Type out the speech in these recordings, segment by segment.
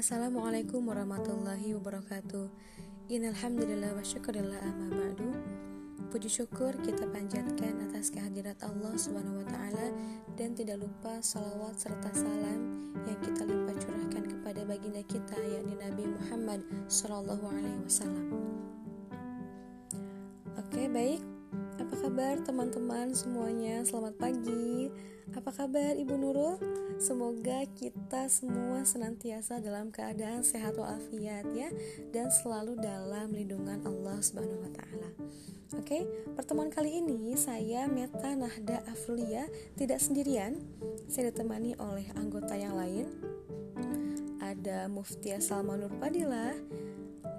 Assalamualaikum warahmatullahi wabarakatuh. Innalhamdulillah wa syukurillah amma ba'du. Puji syukur kita panjatkan atas kehadirat Allah subhanahu wa ta'ala Dan tidak lupa salawat serta salam yang kita limpah curahkan kepada baginda kita yakni Nabi Muhammad alaihi wasallam. Oke baik, kabar teman-teman semuanya? Selamat pagi Apa kabar Ibu Nurul? Semoga kita semua senantiasa dalam keadaan sehat walafiat ya dan selalu dalam lindungan Allah Subhanahu wa taala. Oke, pertemuan kali ini saya Meta Nahda Afrulia tidak sendirian. Saya ditemani oleh anggota yang lain. Ada Muftia Salma Nur Padilla,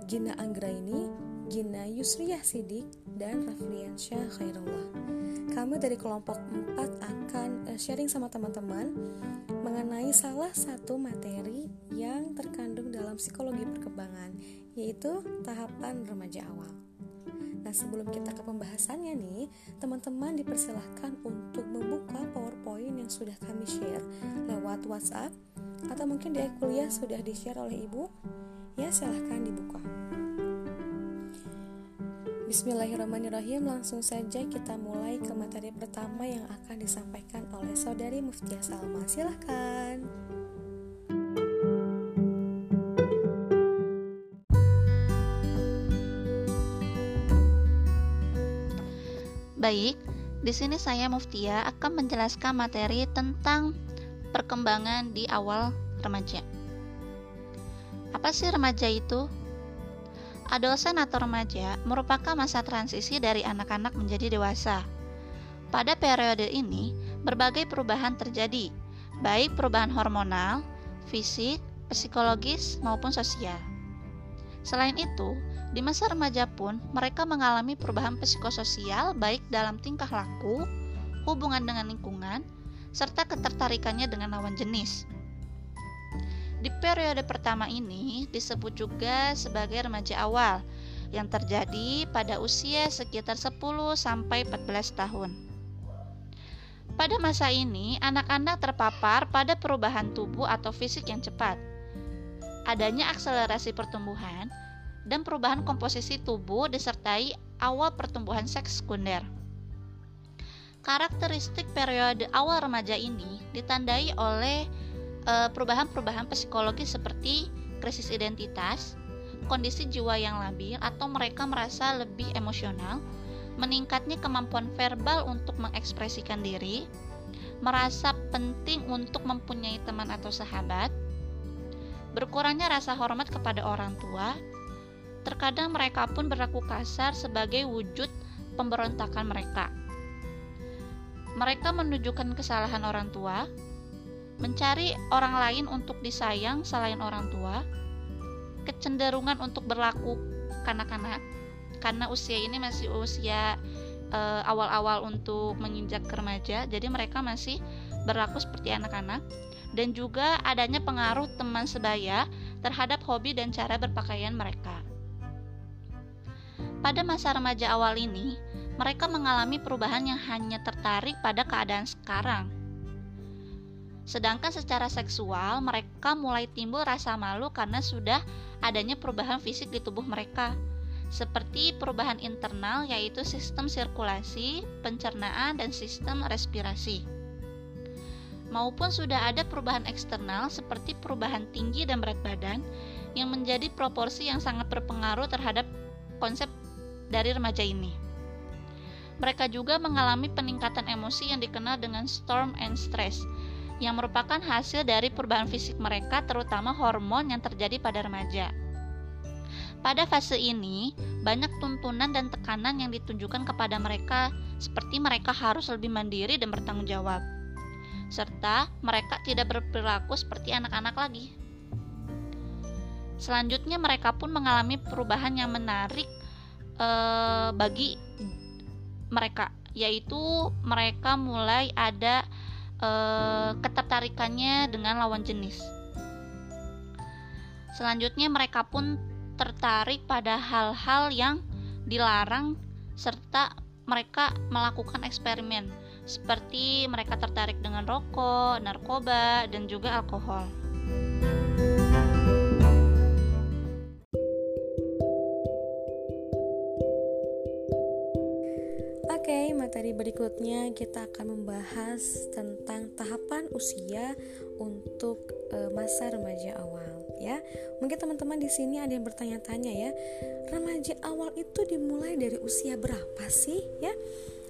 Gina Anggraini, Gina Yusriyah Sidik, dan Rafliansyah Khairullah. Kami dari kelompok 4 akan eh, sharing sama teman-teman mengenai salah satu materi yang terkandung dalam psikologi perkembangan, yaitu tahapan remaja awal. Nah, sebelum kita ke pembahasannya nih, teman-teman dipersilahkan untuk membuka PowerPoint yang sudah kami share lewat WhatsApp atau mungkin di kuliah sudah di-share oleh Ibu. Ya, silahkan dibuka. Bismillahirrahmanirrahim Langsung saja kita mulai ke materi pertama yang akan disampaikan oleh Saudari Muftia Salma Silahkan Baik, di sini saya Muftia akan menjelaskan materi tentang perkembangan di awal remaja. Apa sih remaja itu? Adolesen atau remaja merupakan masa transisi dari anak-anak menjadi dewasa. Pada periode ini, berbagai perubahan terjadi, baik perubahan hormonal, fisik, psikologis, maupun sosial. Selain itu, di masa remaja pun mereka mengalami perubahan psikososial baik dalam tingkah laku, hubungan dengan lingkungan, serta ketertarikannya dengan lawan jenis. Di periode pertama ini disebut juga sebagai remaja awal yang terjadi pada usia sekitar 10 sampai 14 tahun. Pada masa ini, anak-anak terpapar pada perubahan tubuh atau fisik yang cepat. Adanya akselerasi pertumbuhan dan perubahan komposisi tubuh disertai awal pertumbuhan seks sekunder. Karakteristik periode awal remaja ini ditandai oleh Eh, perubahan-perubahan psikologi seperti krisis identitas, kondisi jiwa yang labil, atau mereka merasa lebih emosional, meningkatnya kemampuan verbal untuk mengekspresikan diri, merasa penting untuk mempunyai teman atau sahabat, berkurangnya rasa hormat kepada orang tua, terkadang mereka pun berlaku kasar sebagai wujud pemberontakan mereka. Mereka menunjukkan kesalahan orang tua, mencari orang lain untuk disayang selain orang tua, kecenderungan untuk berlaku kanak-kanak karena usia ini masih usia eh, awal-awal untuk menginjak ke remaja, jadi mereka masih berlaku seperti anak-anak dan juga adanya pengaruh teman sebaya terhadap hobi dan cara berpakaian mereka. Pada masa remaja awal ini, mereka mengalami perubahan yang hanya tertarik pada keadaan sekarang Sedangkan secara seksual, mereka mulai timbul rasa malu karena sudah adanya perubahan fisik di tubuh mereka, seperti perubahan internal yaitu sistem sirkulasi, pencernaan, dan sistem respirasi. Maupun sudah ada perubahan eksternal seperti perubahan tinggi dan berat badan yang menjadi proporsi yang sangat berpengaruh terhadap konsep dari remaja ini. Mereka juga mengalami peningkatan emosi yang dikenal dengan storm and stress, yang merupakan hasil dari perubahan fisik mereka, terutama hormon yang terjadi pada remaja. Pada fase ini, banyak tuntunan dan tekanan yang ditunjukkan kepada mereka, seperti mereka harus lebih mandiri dan bertanggung jawab, serta mereka tidak berperilaku seperti anak-anak lagi. Selanjutnya, mereka pun mengalami perubahan yang menarik eh, bagi mereka, yaitu mereka mulai ada uh, ketertarikannya dengan lawan jenis. Selanjutnya mereka pun tertarik pada hal-hal yang dilarang serta mereka melakukan eksperimen seperti mereka tertarik dengan rokok, narkoba, dan juga alkohol. Berikutnya kita akan membahas tentang tahapan usia untuk uh, masa remaja awal ya. Mungkin teman-teman di sini ada yang bertanya-tanya ya, remaja awal itu dimulai dari usia berapa sih ya?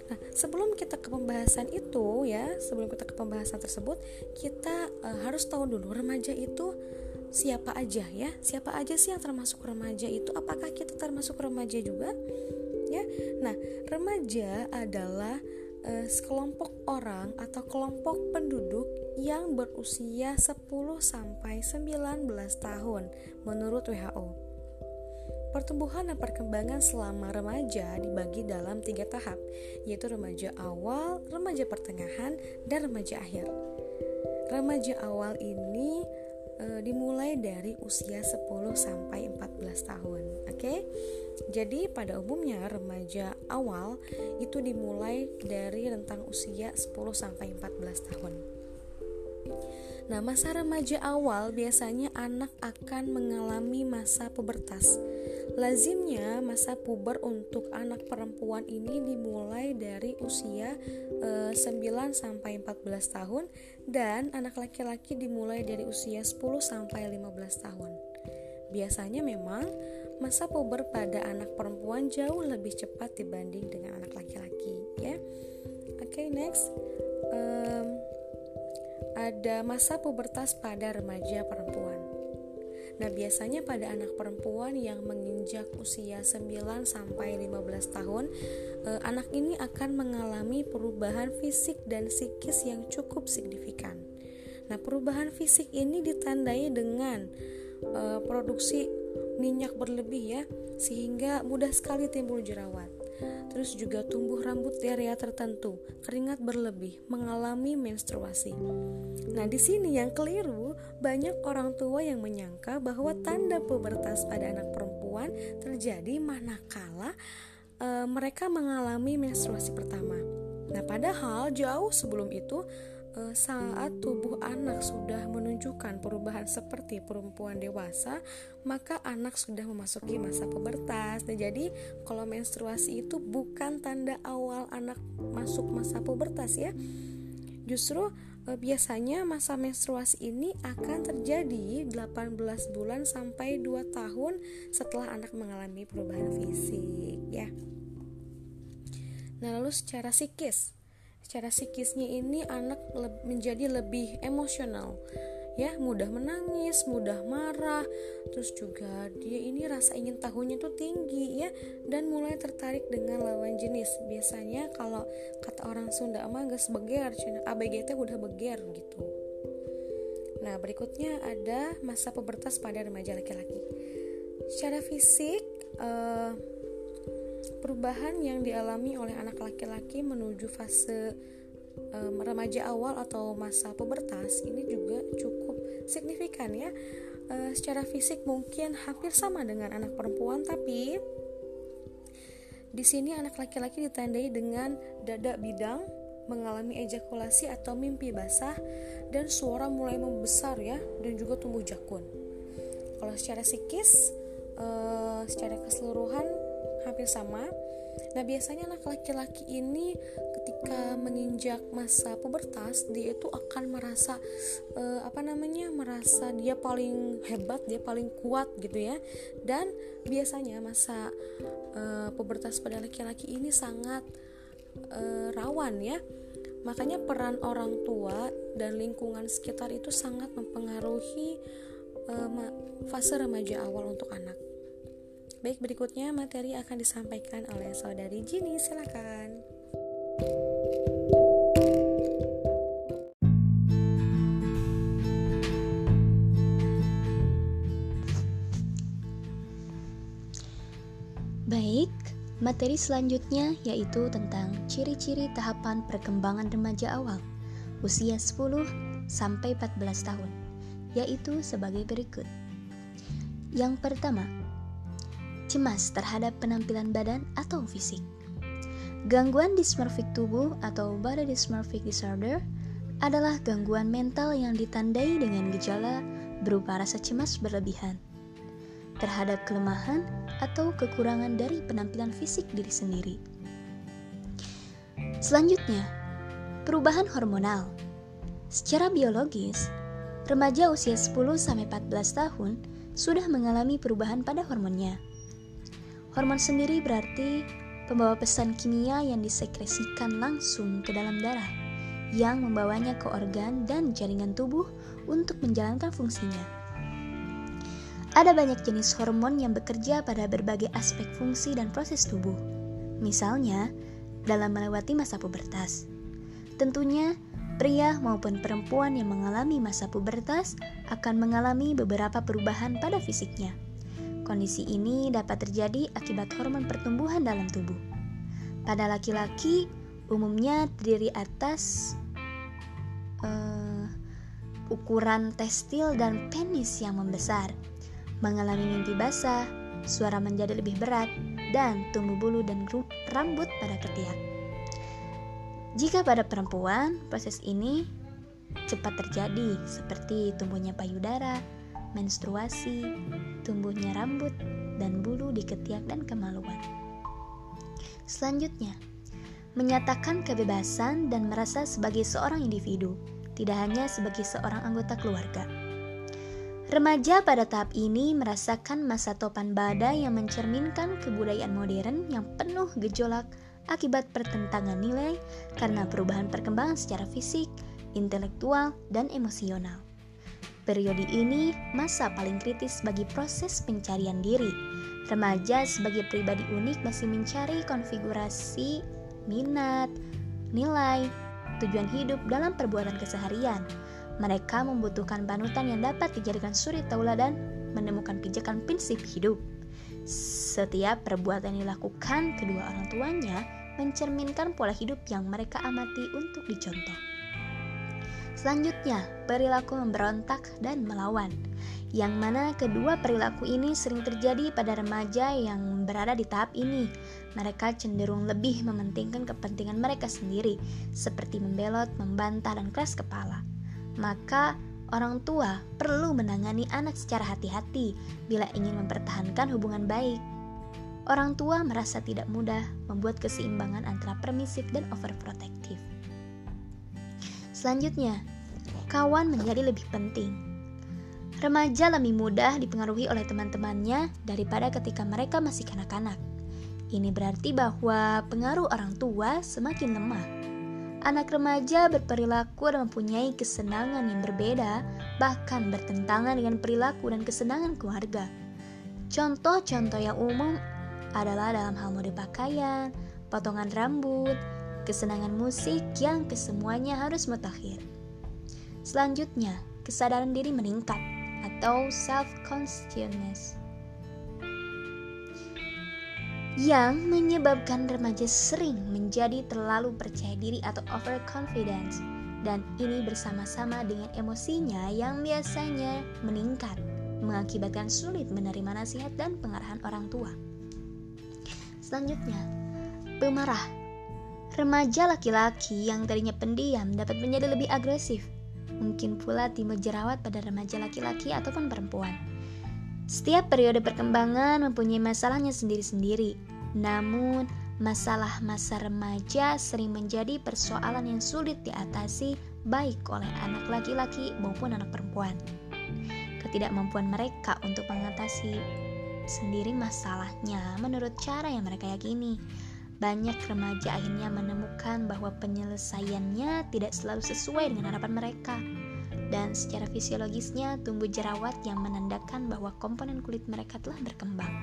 Nah, sebelum kita ke pembahasan itu ya, sebelum kita ke pembahasan tersebut, kita uh, harus tahu dulu remaja itu siapa aja ya. Siapa aja sih yang termasuk remaja itu? Apakah kita termasuk remaja juga? Ya. Nah, remaja adalah uh, sekelompok orang atau kelompok penduduk yang berusia 10 sampai 19 tahun menurut WHO. Pertumbuhan dan perkembangan selama remaja dibagi dalam tiga tahap, yaitu remaja awal, remaja pertengahan, dan remaja akhir. Remaja awal ini e, dimulai dari usia 10 sampai 14 tahun, oke? Okay? Jadi pada umumnya remaja awal itu dimulai dari rentang usia 10 sampai 14 tahun. Nah, masa remaja awal biasanya anak akan mengalami masa pubertas. Lazimnya masa puber untuk anak perempuan ini dimulai dari usia e, eh, 9 sampai 14 tahun dan anak laki-laki dimulai dari usia 10 sampai 15 tahun. Biasanya memang masa puber pada anak perempuan jauh lebih cepat dibanding dengan anak laki-laki ya. Oke, okay, next. Ada masa pubertas pada remaja perempuan. Nah, biasanya pada anak perempuan yang menginjak usia 9 sampai 15 tahun, eh, anak ini akan mengalami perubahan fisik dan psikis yang cukup signifikan. Nah, perubahan fisik ini ditandai dengan eh, produksi minyak berlebih ya, sehingga mudah sekali timbul jerawat. Terus juga tumbuh rambut di area tertentu, keringat berlebih, mengalami menstruasi. Nah, di sini yang keliru, banyak orang tua yang menyangka bahwa tanda pubertas pada anak perempuan terjadi manakala e, mereka mengalami menstruasi pertama. Nah, padahal jauh sebelum itu saat tubuh anak sudah menunjukkan perubahan seperti perempuan dewasa, maka anak sudah memasuki masa pubertas. Nah, jadi kalau menstruasi itu bukan tanda awal anak masuk masa pubertas ya. Justru uh, biasanya masa menstruasi ini akan terjadi 18 bulan sampai 2 tahun setelah anak mengalami perubahan fisik ya. Nah, lalu secara psikis secara psikisnya ini anak le menjadi lebih emosional. Ya mudah menangis mudah marah terus juga dia ini rasa ingin tahunya tuh tinggi ya dan mulai tertarik dengan lawan jenis. Biasanya kalau kata orang Sunda mah beger cina ABGT udah beger gitu. Nah berikutnya ada masa pubertas pada remaja laki-laki. Secara fisik uh, perubahan yang dialami oleh anak laki-laki menuju fase um, remaja awal atau masa pubertas ini juga cukup signifikan ya. Uh, secara fisik mungkin hampir sama dengan anak perempuan tapi di sini anak laki-laki ditandai dengan dada bidang, mengalami ejakulasi atau mimpi basah dan suara mulai membesar ya dan juga tumbuh jakun. Kalau secara psikis, uh, secara keseluruhan hampir sama. Nah, biasanya anak laki-laki ini ketika menginjak masa pubertas, dia itu akan merasa uh, apa namanya? merasa dia paling hebat, dia paling kuat gitu ya. Dan biasanya masa uh, pubertas pada laki-laki ini sangat uh, rawan ya. Makanya peran orang tua dan lingkungan sekitar itu sangat mempengaruhi uh, fase remaja awal untuk anak. Baik, berikutnya materi akan disampaikan oleh saudari Jini. Silakan. Baik, materi selanjutnya yaitu tentang ciri-ciri tahapan perkembangan remaja awal usia 10 sampai 14 tahun, yaitu sebagai berikut. Yang pertama, cemas terhadap penampilan badan atau fisik. Gangguan dysmorphic tubuh atau body dysmorphic disorder adalah gangguan mental yang ditandai dengan gejala berupa rasa cemas berlebihan terhadap kelemahan atau kekurangan dari penampilan fisik diri sendiri. Selanjutnya, perubahan hormonal. Secara biologis, remaja usia 10-14 tahun sudah mengalami perubahan pada hormonnya. Hormon sendiri berarti pembawa pesan kimia yang disekresikan langsung ke dalam darah, yang membawanya ke organ dan jaringan tubuh untuk menjalankan fungsinya. Ada banyak jenis hormon yang bekerja pada berbagai aspek fungsi dan proses tubuh. Misalnya, dalam melewati masa pubertas. Tentunya, pria maupun perempuan yang mengalami masa pubertas akan mengalami beberapa perubahan pada fisiknya. Kondisi ini dapat terjadi akibat hormon pertumbuhan dalam tubuh. Pada laki-laki, umumnya terdiri atas uh, ukuran testil dan penis yang membesar, mengalami mimpi basah, suara menjadi lebih berat, dan tumbuh bulu dan rambut pada ketiak. Jika pada perempuan, proses ini cepat terjadi seperti tumbuhnya payudara, menstruasi, tumbuhnya rambut, dan bulu di ketiak dan kemaluan. Selanjutnya, menyatakan kebebasan dan merasa sebagai seorang individu, tidak hanya sebagai seorang anggota keluarga. Remaja pada tahap ini merasakan masa topan badai yang mencerminkan kebudayaan modern yang penuh gejolak akibat pertentangan nilai karena perubahan perkembangan secara fisik, intelektual, dan emosional. Periode ini masa paling kritis bagi proses pencarian diri. Remaja sebagai pribadi unik masih mencari konfigurasi, minat, nilai, tujuan hidup dalam perbuatan keseharian mereka membutuhkan panutan yang dapat dijadikan suri tauladan menemukan pijakan prinsip hidup. Setiap perbuatan yang dilakukan kedua orang tuanya mencerminkan pola hidup yang mereka amati untuk dicontoh. Selanjutnya, perilaku memberontak dan melawan, yang mana kedua perilaku ini sering terjadi pada remaja yang berada di tahap ini. Mereka cenderung lebih mementingkan kepentingan mereka sendiri, seperti membelot, membantah, dan keras kepala maka orang tua perlu menangani anak secara hati-hati bila ingin mempertahankan hubungan baik. Orang tua merasa tidak mudah membuat keseimbangan antara permisif dan overprotective. Selanjutnya, kawan menjadi lebih penting. Remaja lebih mudah dipengaruhi oleh teman-temannya daripada ketika mereka masih kanak-kanak. Ini berarti bahwa pengaruh orang tua semakin lemah Anak remaja berperilaku dan mempunyai kesenangan yang berbeda, bahkan bertentangan dengan perilaku dan kesenangan keluarga. Contoh-contoh yang umum adalah dalam hal mode pakaian, potongan rambut, kesenangan musik yang kesemuanya harus mutakhir. Selanjutnya, kesadaran diri meningkat atau self-consciousness yang menyebabkan remaja sering menjadi terlalu percaya diri atau overconfidence dan ini bersama-sama dengan emosinya yang biasanya meningkat mengakibatkan sulit menerima nasihat dan pengarahan orang tua. Selanjutnya, pemarah. Remaja laki-laki yang tadinya pendiam dapat menjadi lebih agresif. Mungkin pula timbul jerawat pada remaja laki-laki ataupun perempuan. Setiap periode perkembangan mempunyai masalahnya sendiri-sendiri. Namun, masalah masa remaja sering menjadi persoalan yang sulit diatasi baik oleh anak laki-laki maupun anak perempuan. Ketidakmampuan mereka untuk mengatasi sendiri masalahnya menurut cara yang mereka yakini. Banyak remaja akhirnya menemukan bahwa penyelesaiannya tidak selalu sesuai dengan harapan mereka dan secara fisiologisnya tumbuh jerawat yang menandakan bahwa komponen kulit mereka telah berkembang.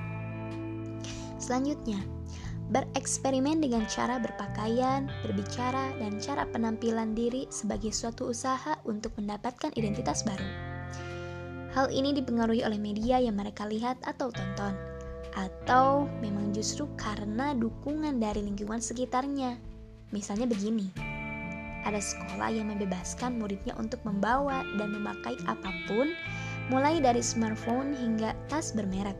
Selanjutnya, bereksperimen dengan cara berpakaian, berbicara, dan cara penampilan diri sebagai suatu usaha untuk mendapatkan identitas baru. Hal ini dipengaruhi oleh media yang mereka lihat atau tonton, atau memang justru karena dukungan dari lingkungan sekitarnya. Misalnya begini, ada sekolah yang membebaskan muridnya untuk membawa dan memakai apa pun, mulai dari smartphone hingga tas bermerek.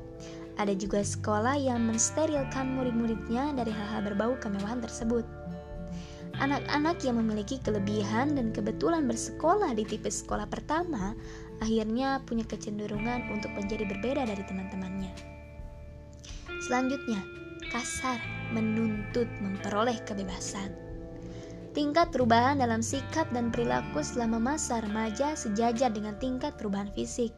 Ada juga sekolah yang mensterilkan murid-muridnya dari hal-hal berbau kemewahan tersebut. Anak-anak yang memiliki kelebihan dan kebetulan bersekolah di tipe sekolah pertama akhirnya punya kecenderungan untuk menjadi berbeda dari teman-temannya. Selanjutnya, kasar menuntut memperoleh kebebasan. Tingkat perubahan dalam sikap dan perilaku selama masa remaja sejajar dengan tingkat perubahan fisik.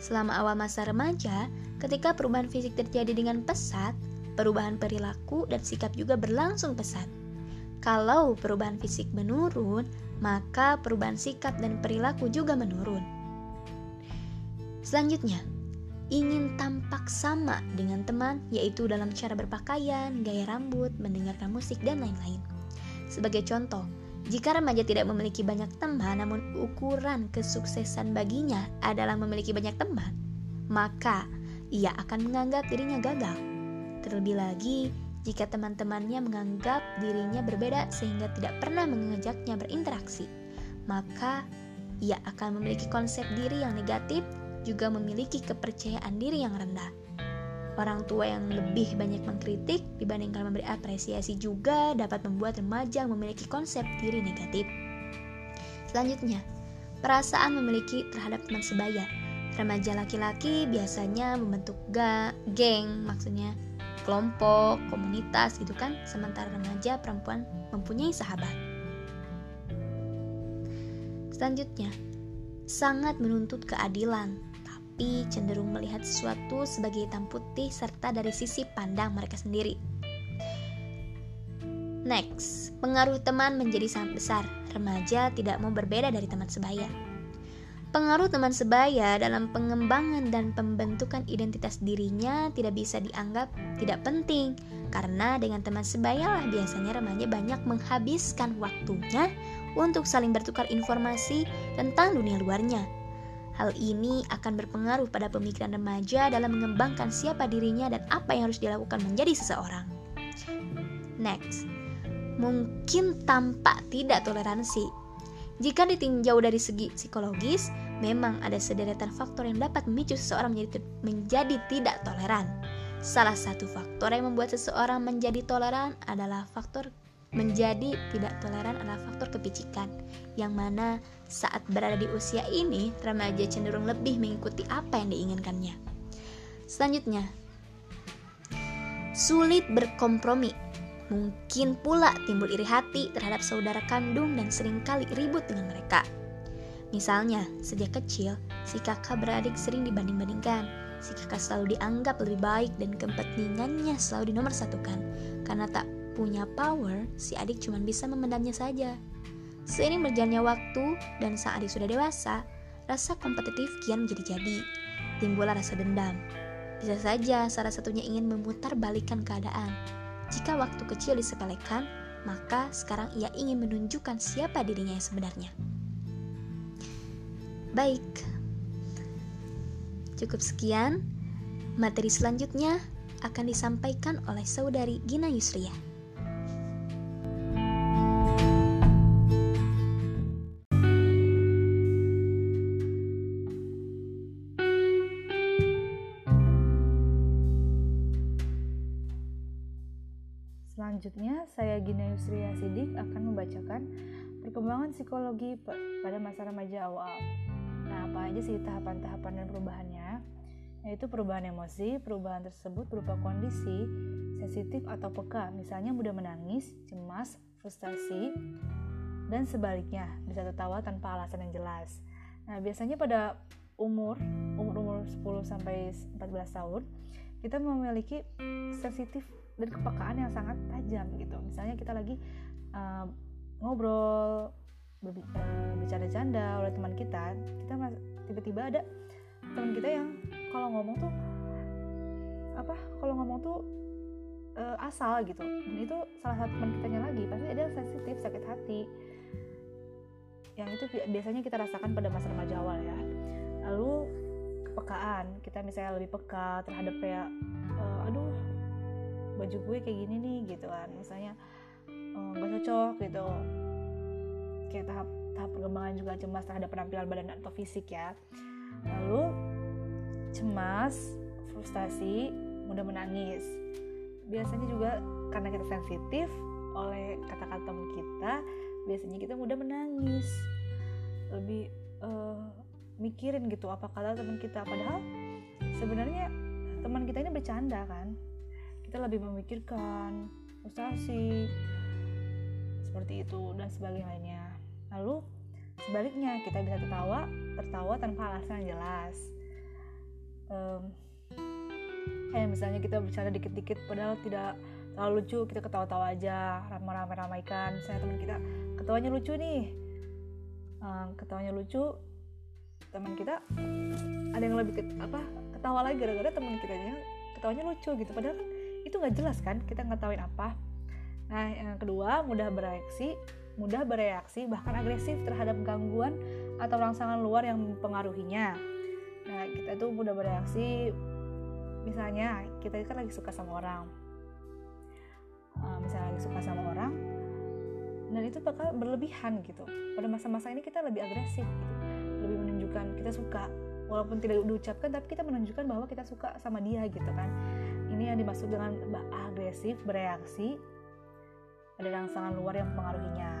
Selama awal masa remaja, ketika perubahan fisik terjadi dengan pesat, perubahan perilaku dan sikap juga berlangsung pesat. Kalau perubahan fisik menurun, maka perubahan sikap dan perilaku juga menurun. Selanjutnya, ingin tampak sama dengan teman, yaitu dalam cara berpakaian, gaya rambut, mendengarkan musik, dan lain-lain. Sebagai contoh, jika remaja tidak memiliki banyak teman, namun ukuran kesuksesan baginya adalah memiliki banyak teman, maka ia akan menganggap dirinya gagal. Terlebih lagi, jika teman-temannya menganggap dirinya berbeda sehingga tidak pernah mengajaknya berinteraksi, maka ia akan memiliki konsep diri yang negatif juga memiliki kepercayaan diri yang rendah. Orang tua yang lebih banyak mengkritik dibandingkan memberi apresiasi juga dapat membuat remaja memiliki konsep diri negatif. Selanjutnya, perasaan memiliki terhadap teman sebaya. Remaja laki-laki biasanya membentuk ga, geng, maksudnya kelompok, komunitas gitu kan, sementara remaja perempuan mempunyai sahabat. Selanjutnya, sangat menuntut keadilan tapi cenderung melihat sesuatu sebagai hitam putih serta dari sisi pandang mereka sendiri. Next, pengaruh teman menjadi sangat besar. Remaja tidak mau berbeda dari teman sebaya. Pengaruh teman sebaya dalam pengembangan dan pembentukan identitas dirinya tidak bisa dianggap tidak penting karena dengan teman sebaya lah biasanya remaja banyak menghabiskan waktunya untuk saling bertukar informasi tentang dunia luarnya Hal ini akan berpengaruh pada pemikiran remaja dalam mengembangkan siapa dirinya dan apa yang harus dilakukan menjadi seseorang. Next, mungkin tampak tidak toleransi. Jika ditinjau dari segi psikologis, memang ada sederetan faktor yang dapat memicu seseorang menjadi, menjadi tidak toleran. Salah satu faktor yang membuat seseorang menjadi toleran adalah faktor menjadi tidak toleran adalah faktor kepicikan, yang mana saat berada di usia ini, remaja cenderung lebih mengikuti apa yang diinginkannya. Selanjutnya, sulit berkompromi. Mungkin pula timbul iri hati terhadap saudara kandung dan sering kali ribut dengan mereka. Misalnya, sejak kecil, si kakak beradik sering dibanding-bandingkan. Si kakak selalu dianggap lebih baik dan kepentingannya selalu dinomorsatukan. Karena tak punya power, si adik cuma bisa memendamnya saja. Seiring berjalannya waktu dan saat adik sudah dewasa, rasa kompetitif kian menjadi-jadi. Timbullah rasa dendam. Bisa saja salah satunya ingin memutar balikan keadaan. Jika waktu kecil disepelekan, maka sekarang ia ingin menunjukkan siapa dirinya yang sebenarnya. Baik, cukup sekian. Materi selanjutnya akan disampaikan oleh saudari Gina Yusria. Selanjutnya, saya Gina Yusria Sidik akan membacakan perkembangan psikologi pada masa remaja awal. Nah, apa aja sih tahapan-tahapan dan perubahannya? Yaitu perubahan emosi, perubahan tersebut berupa kondisi sensitif atau peka, misalnya mudah menangis, cemas, frustasi, dan sebaliknya, bisa tertawa tanpa alasan yang jelas. Nah, biasanya pada umur umur-umur 10 sampai 14 tahun, kita memiliki sensitif dan kepekaan yang sangat tajam gitu. Misalnya kita lagi uh, ngobrol uh, bicara canda oleh teman kita kita tiba-tiba ada teman kita yang kalau ngomong tuh apa kalau ngomong tuh uh, asal gitu. Dan itu salah satu teman kitanya lagi pasti ada sensitif sakit hati. Yang itu biasanya kita rasakan pada masa remaja awal ya. Lalu kepekaan kita misalnya lebih peka terhadap kayak uh, aduh baju gue kayak gini nih gitu kan. Misalnya oh, gak cocok gitu. Kayak tahap tahap perkembangan juga cemas terhadap penampilan badan atau fisik ya. Lalu cemas frustasi mudah menangis. Biasanya juga karena kita sensitif oleh kata-kata teman kita biasanya kita mudah menangis. Lebih uh, mikirin gitu apa kata teman kita. Padahal sebenarnya teman kita ini bercanda kan kita lebih memikirkan frustasi seperti itu dan sebagainya lalu sebaliknya kita bisa tertawa tertawa tanpa alasan yang jelas. Um, kayak misalnya kita bicara dikit-dikit padahal tidak terlalu lucu kita ketawa-tawa aja ramai-ramai-ramaikan. Misalnya teman kita ketawanya lucu nih. Um, ketawanya lucu teman kita ada yang lebih ke, apa ketawa lagi gara-gara teman kita ketawanya lucu gitu. Padahal kan itu nggak jelas kan kita ngetawain apa. Nah yang kedua mudah bereaksi mudah bereaksi bahkan agresif terhadap gangguan atau rangsangan luar yang mempengaruhinya. Nah kita tuh mudah bereaksi misalnya kita kan lagi suka sama orang. Uh, misalnya lagi suka sama orang dan itu bakal berlebihan gitu. Pada masa-masa ini kita lebih agresif gitu lebih menunjukkan kita suka. Walaupun tidak diucapkan tapi kita menunjukkan bahwa kita suka sama dia gitu kan ini yang dimaksud dengan agresif bereaksi ada rangsangan luar yang mempengaruhinya.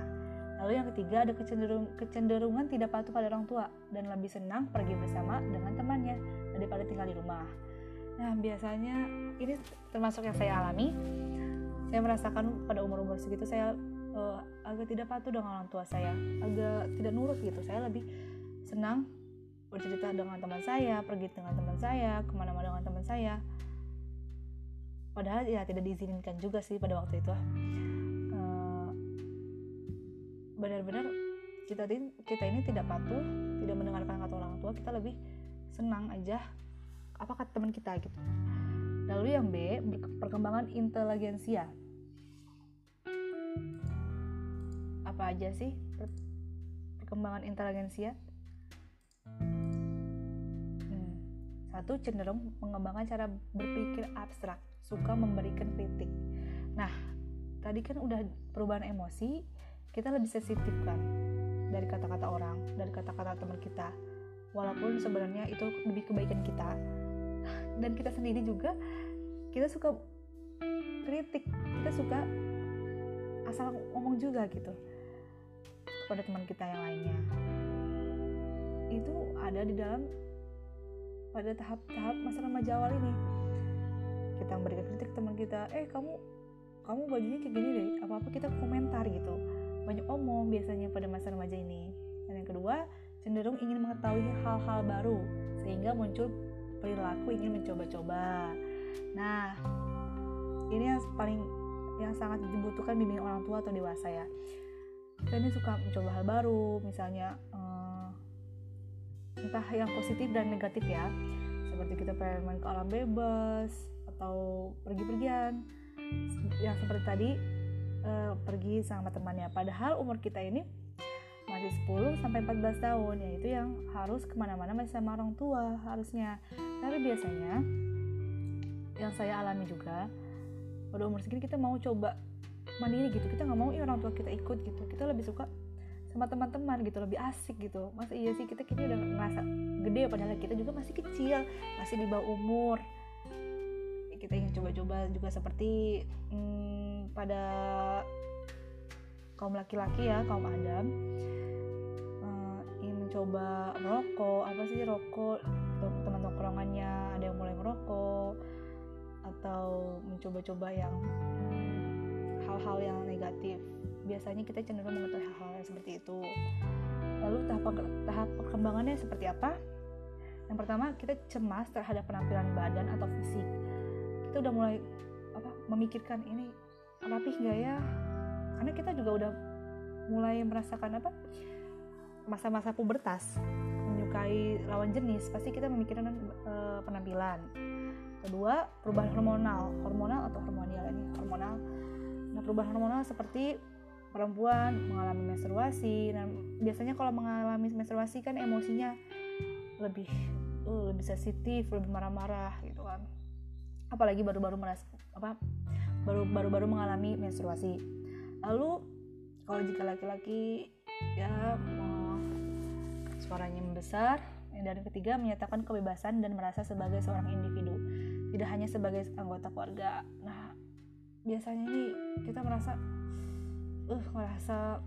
Lalu yang ketiga ada kecenderung, kecenderungan tidak patuh pada orang tua dan lebih senang pergi bersama dengan temannya daripada tinggal di rumah. Nah biasanya ini termasuk yang saya alami. Saya merasakan pada umur-umur segitu saya uh, agak tidak patuh dengan orang tua saya agak tidak nurut gitu. Saya lebih senang bercerita dengan teman saya pergi dengan teman saya ke mana-mana dengan teman saya padahal ya tidak diizinkan juga sih pada waktu itu. Uh, benar-benar kita kita ini tidak patuh tidak mendengarkan kata orang tua kita lebih senang aja apa kata teman kita gitu. Lalu yang B perkembangan inteligensia apa aja sih perkembangan inteligensia hmm. satu cenderung mengembangkan cara berpikir abstrak suka memberikan kritik. Nah tadi kan udah perubahan emosi kita lebih sensitif kan dari kata-kata orang dari kata-kata teman kita. Walaupun sebenarnya itu lebih kebaikan kita. Dan kita sendiri juga kita suka kritik kita suka asal ngomong juga gitu kepada teman kita yang lainnya. Itu ada di dalam pada tahap-tahap masa remaja awal ini kita memberikan kritik teman kita eh kamu kamu bajunya kayak gini deh apa apa kita komentar gitu banyak omong biasanya pada masa remaja ini dan yang kedua cenderung ingin mengetahui hal-hal baru sehingga muncul perilaku ingin mencoba-coba. Nah, ini yang paling yang sangat dibutuhkan bimbingan orang tua atau dewasa ya. Kita ini suka mencoba hal baru, misalnya eh, entah yang positif dan negatif ya, seperti kita pengen main ke alam bebas atau pergi-pergian, yang seperti tadi eh, pergi sama temannya. Padahal umur kita ini masih 10 sampai 14 tahun yaitu yang harus ke mana-mana masih sama orang tua harusnya. Tapi biasanya yang saya alami juga pada umur segini kita mau coba mandiri gitu. Kita nggak mau ya orang tua kita ikut gitu. Kita lebih suka sama teman-teman gitu lebih asik gitu. Masa iya sih kita kini udah ngerasa gede padahal kita juga masih kecil masih di bawah umur kita ingin coba-coba juga seperti hmm, pada kaum laki-laki ya kaum Adam. Mencoba merokok apa sih rokok? Teman tongkrongannya ada yang mulai merokok atau mencoba-coba yang hal-hal yang negatif. Biasanya kita cenderung mengetahui hal-hal seperti itu. Lalu tahap tahap perkembangannya seperti apa? Yang pertama kita cemas terhadap penampilan badan atau fisik kita udah mulai apa memikirkan ini rapih nggak ya? Karena kita juga udah mulai merasakan apa masa-masa pubertas menyukai lawan jenis pasti kita memikirkan uh, penampilan. Kedua perubahan hormonal. Hormonal atau hormonial ini? Hormonal. Nah perubahan hormonal seperti perempuan mengalami menstruasi. Dan biasanya kalau mengalami menstruasi kan emosinya lebih uh, lebih sensitif lebih marah-marah gitu kan apalagi baru-baru merasa apa baru baru-baru mengalami menstruasi lalu kalau jika laki-laki ya suaranya membesar. Dan ketiga, menyatakan kebebasan dan merasa sebagai seorang individu, tidak hanya sebagai anggota keluarga. Nah, biasanya ini kita merasa, uh, merasa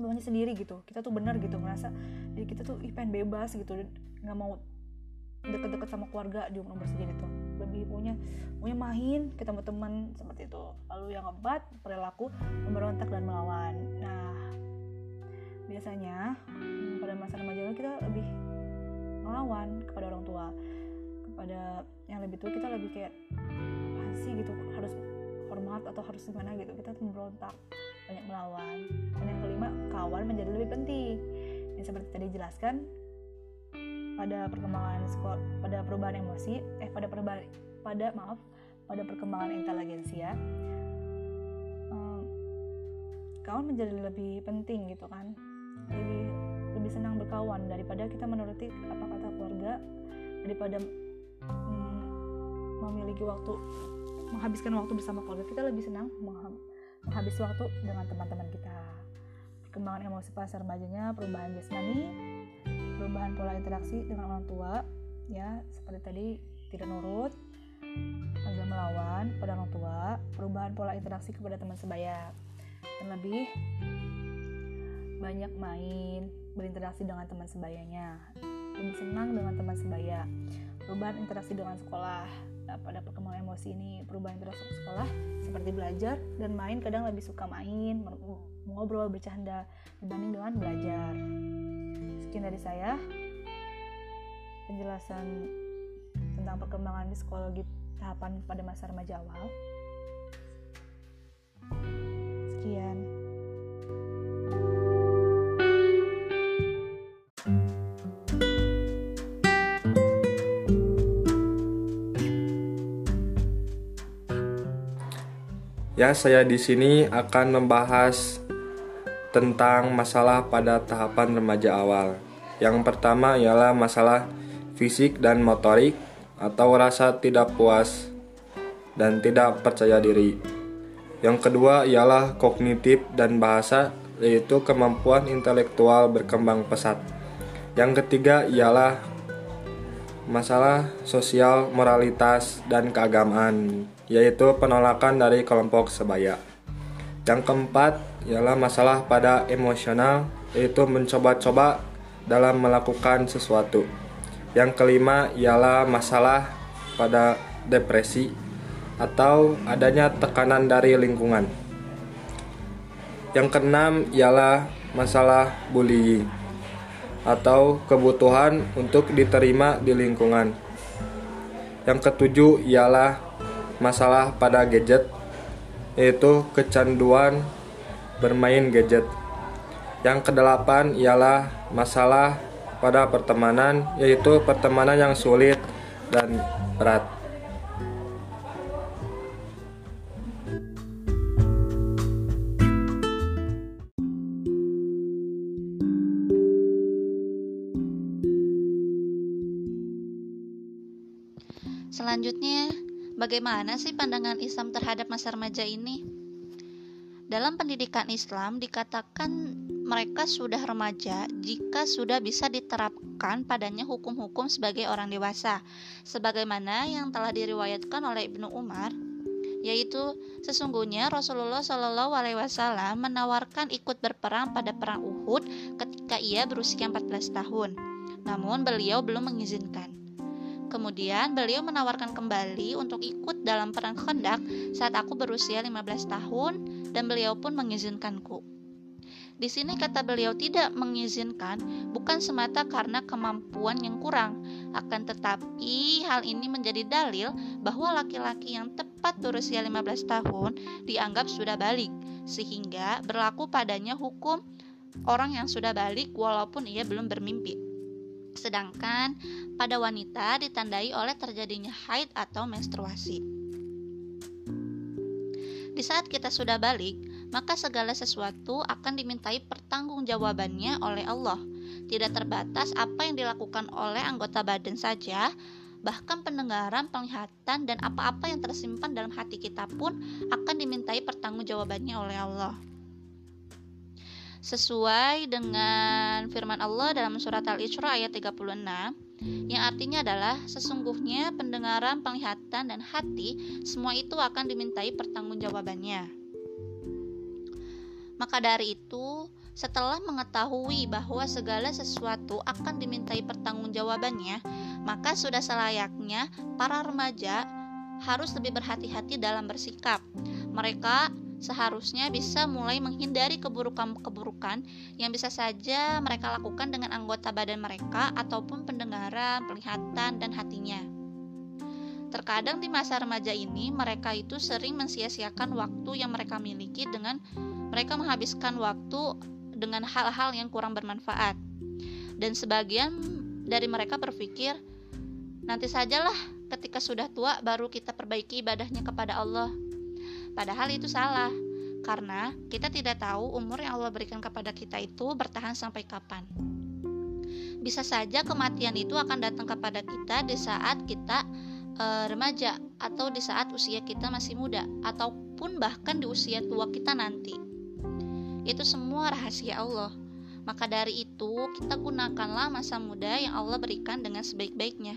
luangnya sendiri gitu. Kita tuh benar gitu, merasa jadi kita tuh ih pengen bebas gitu, nggak mau deket-deket sama keluarga di umur umur segini tuh. lebih punya punya main ketemu teman seperti itu. Lalu yang keempat perilaku memberontak dan melawan. Nah biasanya hmm, pada masa remaja kita lebih melawan kepada orang tua. Kepada yang lebih tua kita lebih kayak pasti gitu. Harus hormat atau harus gimana gitu. Kita memberontak banyak melawan. Dan yang kelima kawan menjadi lebih penting. Yang seperti tadi jelaskan pada perkembangan sekolah pada perubahan emosi eh pada perubahan pada maaf pada perkembangan intelijensia um, kawan menjadi lebih penting gitu kan. Lebih lebih senang berkawan daripada kita menuruti apa kata keluarga daripada um, memiliki waktu menghabiskan waktu bersama keluarga. Kita lebih senang menghabis waktu dengan teman-teman kita. Perkembangan emosi pasar remajanya perubahan jasmani perubahan pola interaksi dengan orang tua ya seperti tadi tidak nurut agak melawan pada orang tua perubahan pola interaksi kepada teman sebaya. Dan lebih banyak main berinteraksi dengan teman sebayanya lebih senang dengan teman sebaya. Perubahan interaksi dengan sekolah nah, pada perkembangan emosi ini perubahan interaksi sekolah seperti belajar dan main kadang lebih suka main mengobrol bercanda dibanding dengan belajar sekian dari saya. Penjelasan tentang perkembangan psikologi tahapan pada masa remaja awal. Sekian. Ya, saya di sini akan membahas tentang masalah pada tahapan remaja awal. Yang pertama ialah masalah fisik dan motorik atau rasa tidak puas dan tidak percaya diri. Yang kedua ialah kognitif dan bahasa yaitu kemampuan intelektual berkembang pesat. Yang ketiga ialah masalah sosial, moralitas, dan keagamaan, yaitu penolakan dari kelompok sebaya. Yang keempat ialah masalah pada emosional, yaitu mencoba-coba dalam melakukan sesuatu. Yang kelima ialah masalah pada depresi atau adanya tekanan dari lingkungan. Yang keenam ialah masalah bullying atau kebutuhan untuk diterima di lingkungan. Yang ketujuh ialah masalah pada gadget yaitu kecanduan bermain gadget. Yang kedelapan ialah masalah pada pertemanan, yaitu pertemanan yang sulit dan berat. Selanjutnya, Bagaimana sih pandangan Islam terhadap masa remaja ini? Dalam pendidikan Islam dikatakan mereka sudah remaja jika sudah bisa diterapkan padanya hukum-hukum sebagai orang dewasa, sebagaimana yang telah diriwayatkan oleh Ibnu Umar, yaitu sesungguhnya Rasulullah Shallallahu Alaihi Wasallam menawarkan ikut berperang pada perang Uhud ketika ia berusia 14 tahun, namun beliau belum mengizinkan. Kemudian beliau menawarkan kembali untuk ikut dalam perang Khandaq saat aku berusia 15 tahun dan beliau pun mengizinkanku. Di sini kata beliau tidak mengizinkan bukan semata karena kemampuan yang kurang, akan tetapi hal ini menjadi dalil bahwa laki-laki yang tepat berusia 15 tahun dianggap sudah balik, sehingga berlaku padanya hukum orang yang sudah balik walaupun ia belum bermimpi. Sedangkan pada wanita ditandai oleh terjadinya haid atau menstruasi. Di saat kita sudah balik, maka segala sesuatu akan dimintai pertanggungjawabannya oleh Allah. Tidak terbatas apa yang dilakukan oleh anggota badan saja, bahkan pendengaran, penglihatan, dan apa-apa yang tersimpan dalam hati kita pun akan dimintai pertanggungjawabannya oleh Allah sesuai dengan firman Allah dalam surat Al-Isra ayat 36 yang artinya adalah sesungguhnya pendengaran, penglihatan dan hati semua itu akan dimintai pertanggungjawabannya. Maka dari itu, setelah mengetahui bahwa segala sesuatu akan dimintai pertanggungjawabannya, maka sudah selayaknya para remaja harus lebih berhati-hati dalam bersikap. Mereka seharusnya bisa mulai menghindari keburukan-keburukan yang bisa saja mereka lakukan dengan anggota badan mereka ataupun pendengaran, penglihatan, dan hatinya. Terkadang di masa remaja ini, mereka itu sering mensia-siakan waktu yang mereka miliki dengan mereka menghabiskan waktu dengan hal-hal yang kurang bermanfaat. Dan sebagian dari mereka berpikir, nanti sajalah ketika sudah tua baru kita perbaiki ibadahnya kepada Allah. Padahal itu salah, karena kita tidak tahu umur yang Allah berikan kepada kita itu bertahan sampai kapan. Bisa saja kematian itu akan datang kepada kita di saat kita e, remaja atau di saat usia kita masih muda ataupun bahkan di usia tua kita nanti. Itu semua rahasia Allah. Maka dari itu, kita gunakanlah masa muda yang Allah berikan dengan sebaik-baiknya.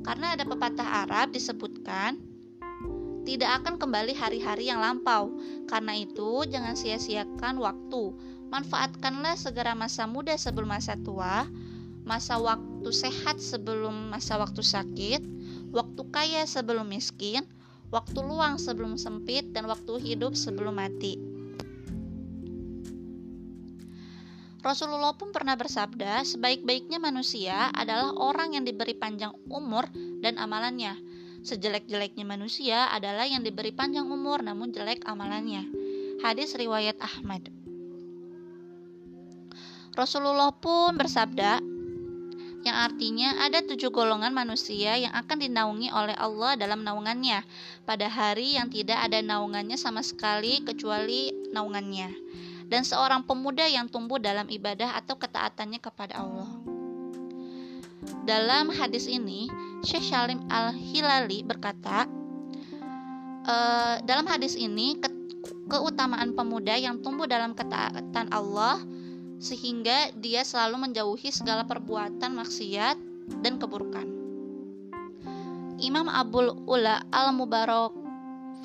Karena ada pepatah Arab disebutkan, tidak akan kembali hari-hari yang lampau. Karena itu, jangan sia-siakan waktu. Manfaatkanlah segera masa muda sebelum masa tua, masa waktu sehat sebelum masa waktu sakit, waktu kaya sebelum miskin, waktu luang sebelum sempit, dan waktu hidup sebelum mati. Rasulullah pun pernah bersabda, sebaik-baiknya manusia adalah orang yang diberi panjang umur dan amalannya. Sejelek-jeleknya manusia adalah yang diberi panjang umur namun jelek amalannya. Hadis riwayat Ahmad. Rasulullah pun bersabda, yang artinya ada tujuh golongan manusia yang akan dinaungi oleh Allah dalam naungannya pada hari yang tidak ada naungannya sama sekali kecuali naungannya dan seorang pemuda yang tumbuh dalam ibadah atau ketaatannya kepada Allah. Dalam hadis ini, Syekh Salim Al-Hilali berkata, e, dalam hadis ini ke keutamaan pemuda yang tumbuh dalam ketaatan Allah sehingga dia selalu menjauhi segala perbuatan maksiat dan keburukan. Imam Abul Ula Al-Mubarak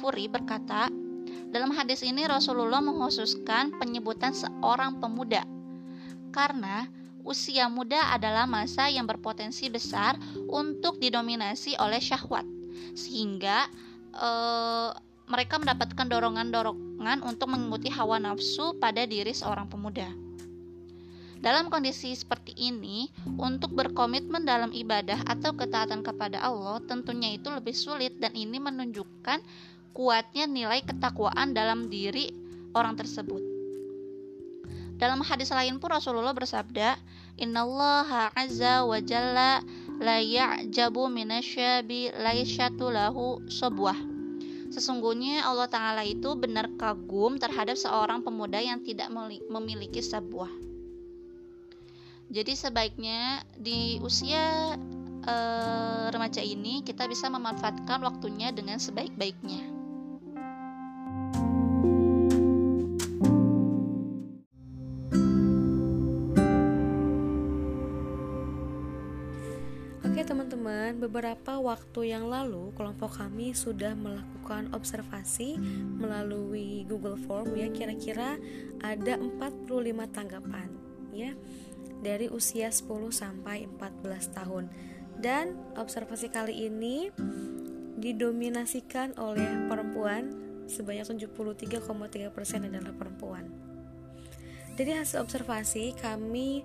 Furi berkata, dalam hadis ini Rasulullah mengkhususkan penyebutan seorang pemuda karena usia muda adalah masa yang berpotensi besar untuk didominasi oleh syahwat, sehingga e, mereka mendapatkan dorongan-dorongan untuk mengikuti hawa nafsu pada diri seorang pemuda. Dalam kondisi seperti ini, untuk berkomitmen dalam ibadah atau ketaatan kepada Allah tentunya itu lebih sulit dan ini menunjukkan kuatnya nilai ketakwaan dalam diri orang tersebut. Dalam hadis lain pun Rasulullah bersabda, "Innallaha azza wa jalla la ya'jabu minasyabi laisyatu lahu sabwah." Sesungguhnya Allah Ta'ala itu benar kagum terhadap seorang pemuda yang tidak memiliki sebuah. Jadi sebaiknya di usia e, remaja ini kita bisa memanfaatkan waktunya dengan sebaik-baiknya. Teman-teman, beberapa waktu yang lalu kelompok kami sudah melakukan observasi melalui Google Form ya kira-kira ada 45 tanggapan ya dari usia 10 sampai 14 tahun. Dan observasi kali ini didominasikan oleh perempuan sebanyak 73,3% adalah perempuan. Dari hasil observasi kami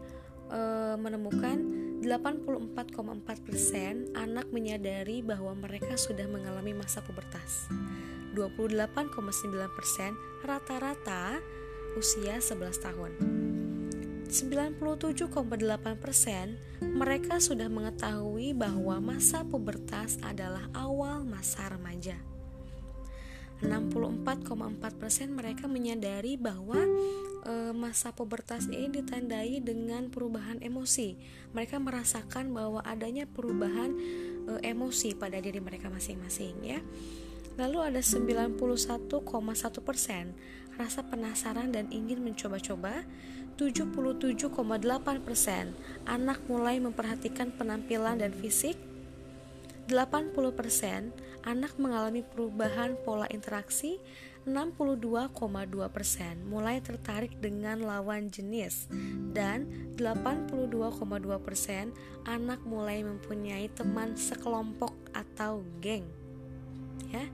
e, menemukan 84,4% anak menyadari bahwa mereka sudah mengalami masa pubertas. 28,9% rata-rata usia 11 tahun. 97,8% mereka sudah mengetahui bahwa masa pubertas adalah awal masa remaja. 64,4% mereka menyadari bahwa e, masa pubertas ini ditandai dengan perubahan emosi. Mereka merasakan bahwa adanya perubahan e, emosi pada diri mereka masing-masing ya. Lalu ada 91,1% rasa penasaran dan ingin mencoba-coba. 77,8% anak mulai memperhatikan penampilan dan fisik. 80% anak mengalami perubahan pola interaksi 62,2% mulai tertarik dengan lawan jenis dan 82,2% anak mulai mempunyai teman sekelompok atau geng. ya.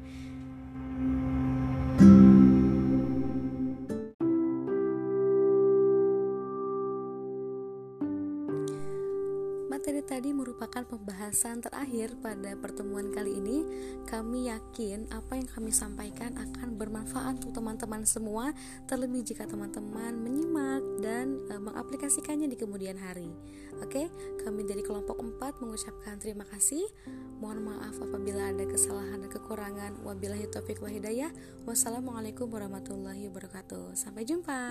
Pembahasan terakhir pada pertemuan kali ini. Kami yakin apa yang kami sampaikan akan bermanfaat untuk teman-teman semua, terlebih jika teman-teman menyimak dan e, mengaplikasikannya di kemudian hari. Oke, kami dari kelompok 4 mengucapkan terima kasih. Mohon maaf apabila ada kesalahan dan kekurangan. Wabillahi taufiq wa hidayah. Wassalamualaikum warahmatullahi wabarakatuh. Sampai jumpa.